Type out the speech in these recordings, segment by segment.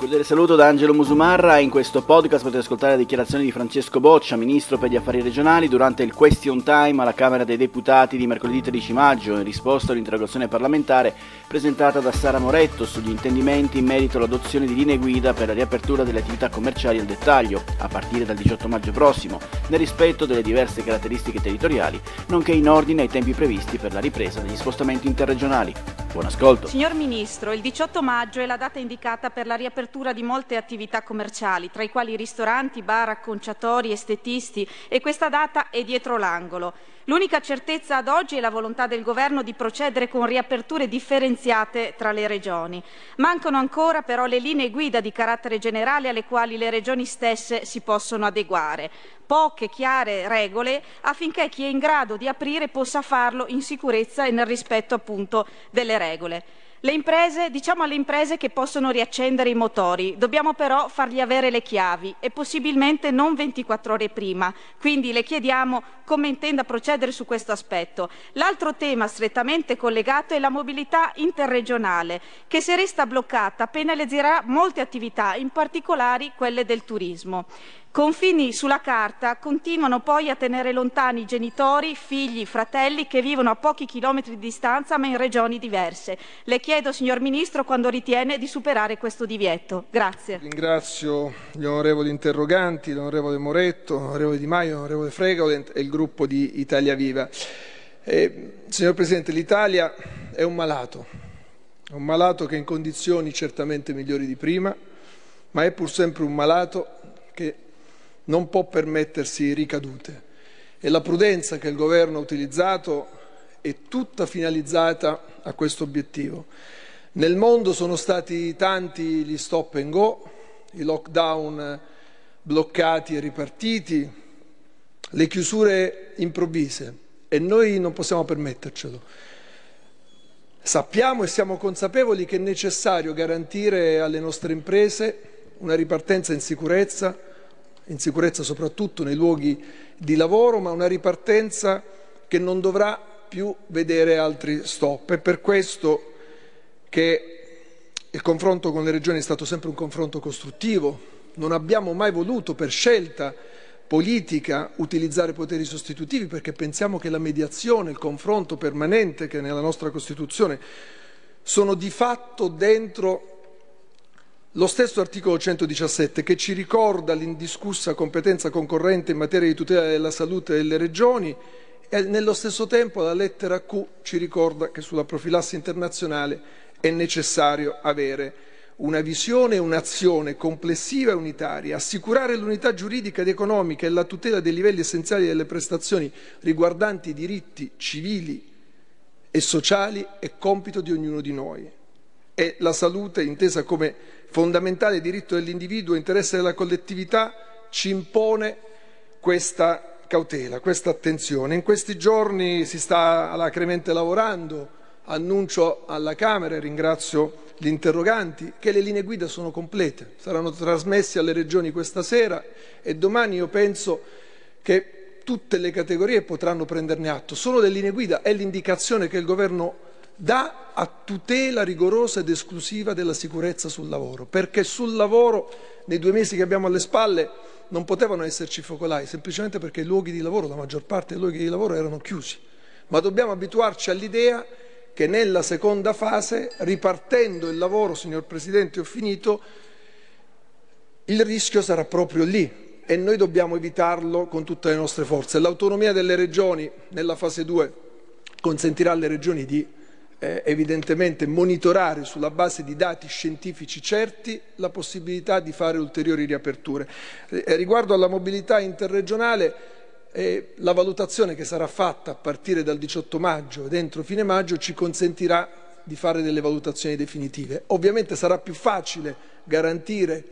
Cordiale saluto da Angelo Musumarra. In questo podcast potete ascoltare le dichiarazioni di Francesco Boccia, ministro per gli affari regionali, durante il question time alla Camera dei Deputati di mercoledì 13 maggio, in risposta all'interrogazione parlamentare presentata da Sara Moretto sugli intendimenti in merito all'adozione di linee guida per la riapertura delle attività commerciali al dettaglio, a partire dal 18 maggio prossimo, nel rispetto delle diverse caratteristiche territoriali, nonché in ordine ai tempi previsti per la ripresa degli spostamenti interregionali. Buon ascolto. Signor Ministro, il 18 maggio è la data indicata per la riapertura di molte attività commerciali, tra i quali ristoranti, bar, acconciatori, estetisti e questa data è dietro l'angolo. L'unica certezza ad oggi è la volontà del Governo di procedere con riaperture differenziate tra le regioni. Mancano ancora però le linee guida di carattere generale alle quali le regioni stesse si possono adeguare. Poche chiare regole affinché chi è in grado di aprire possa farlo in sicurezza e nel rispetto appunto delle regole. Le imprese, diciamo alle imprese che possono riaccendere i motori, dobbiamo però fargli avere le chiavi e possibilmente non 24 ore prima. Quindi le chiediamo come intenda procedere su questo aspetto. L'altro tema strettamente collegato è la mobilità interregionale, che se resta bloccata penalizzerà molte attività, in particolare quelle del turismo. Confini sulla carta continuano poi a tenere lontani genitori, figli, fratelli che vivono a pochi chilometri di distanza ma in regioni diverse. Le chiedo, signor Ministro, quando ritiene di superare questo divieto. Grazie. Ringrazio gli onorevoli interroganti, l'onorevole Moretto, l'onorevole Di Maio, l'onorevole Fregaudent e il gruppo di Italia Viva. Eh, signor Presidente, l'Italia è un malato, un malato che è in condizioni certamente migliori di prima, ma è pur sempre un malato che non può permettersi ricadute e la prudenza che il Governo ha utilizzato è tutta finalizzata a questo obiettivo. Nel mondo sono stati tanti gli stop and go, i lockdown bloccati e ripartiti, le chiusure improvvise e noi non possiamo permettercelo. Sappiamo e siamo consapevoli che è necessario garantire alle nostre imprese una ripartenza in sicurezza, in sicurezza soprattutto nei luoghi di lavoro, ma una ripartenza che non dovrà più vedere altri stop. È per questo che il confronto con le regioni è stato sempre un confronto costruttivo, non abbiamo mai voluto per scelta politica utilizzare poteri sostitutivi perché pensiamo che la mediazione, il confronto permanente che nella nostra Costituzione sono di fatto dentro lo stesso articolo 117 che ci ricorda l'indiscussa competenza concorrente in materia di tutela della salute delle regioni e nello stesso tempo la lettera Q ci ricorda che sulla profilassi internazionale è necessario avere una visione e un'azione complessiva e unitaria, assicurare l'unità giuridica ed economica e la tutela dei livelli essenziali delle prestazioni riguardanti i diritti civili e sociali è compito di ognuno di noi. E la salute, intesa come fondamentale diritto dell'individuo, interesse della collettività, ci impone questa cautela, questa attenzione. In questi giorni si sta alacremente lavorando, annuncio alla Camera e ringrazio gli interroganti che le linee guida sono complete, saranno trasmesse alle regioni questa sera e domani io penso che tutte le categorie potranno prenderne atto. Sono le linee guida, è l'indicazione che il Governo dà a tutela rigorosa ed esclusiva della sicurezza sul lavoro, perché sul lavoro nei due mesi che abbiamo alle spalle non potevano esserci focolai, semplicemente perché i luoghi di lavoro, la maggior parte dei luoghi di lavoro erano chiusi. Ma dobbiamo abituarci all'idea che nella seconda fase, ripartendo il lavoro, signor Presidente, ho finito, il rischio sarà proprio lì e noi dobbiamo evitarlo con tutte le nostre forze. L'autonomia delle regioni nella fase 2 consentirà alle regioni di eh, evidentemente monitorare sulla base di dati scientifici certi la possibilità di fare ulteriori riaperture. Eh, riguardo alla mobilità interregionale, eh, la valutazione che sarà fatta a partire dal 18 maggio ed entro fine maggio ci consentirà di fare delle valutazioni definitive. Ovviamente sarà più facile garantire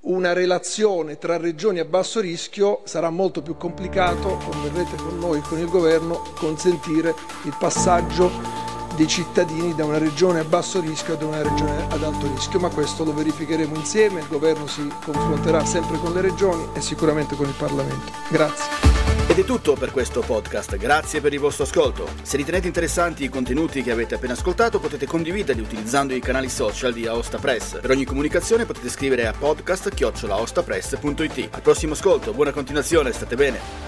una relazione tra regioni a basso rischio, sarà molto più complicato, converrete con noi e con il Governo, consentire il passaggio dei cittadini da una regione a basso rischio ad una regione ad alto rischio, ma questo lo verificheremo insieme, il governo si confronterà sempre con le regioni e sicuramente con il Parlamento. Grazie. Ed è tutto per questo podcast, grazie per il vostro ascolto. Se ritenete interessanti i contenuti che avete appena ascoltato potete condividerli utilizzando i canali social di Aosta Press. Per ogni comunicazione potete scrivere a podcast.aostapress.it. Al prossimo ascolto, buona continuazione, state bene.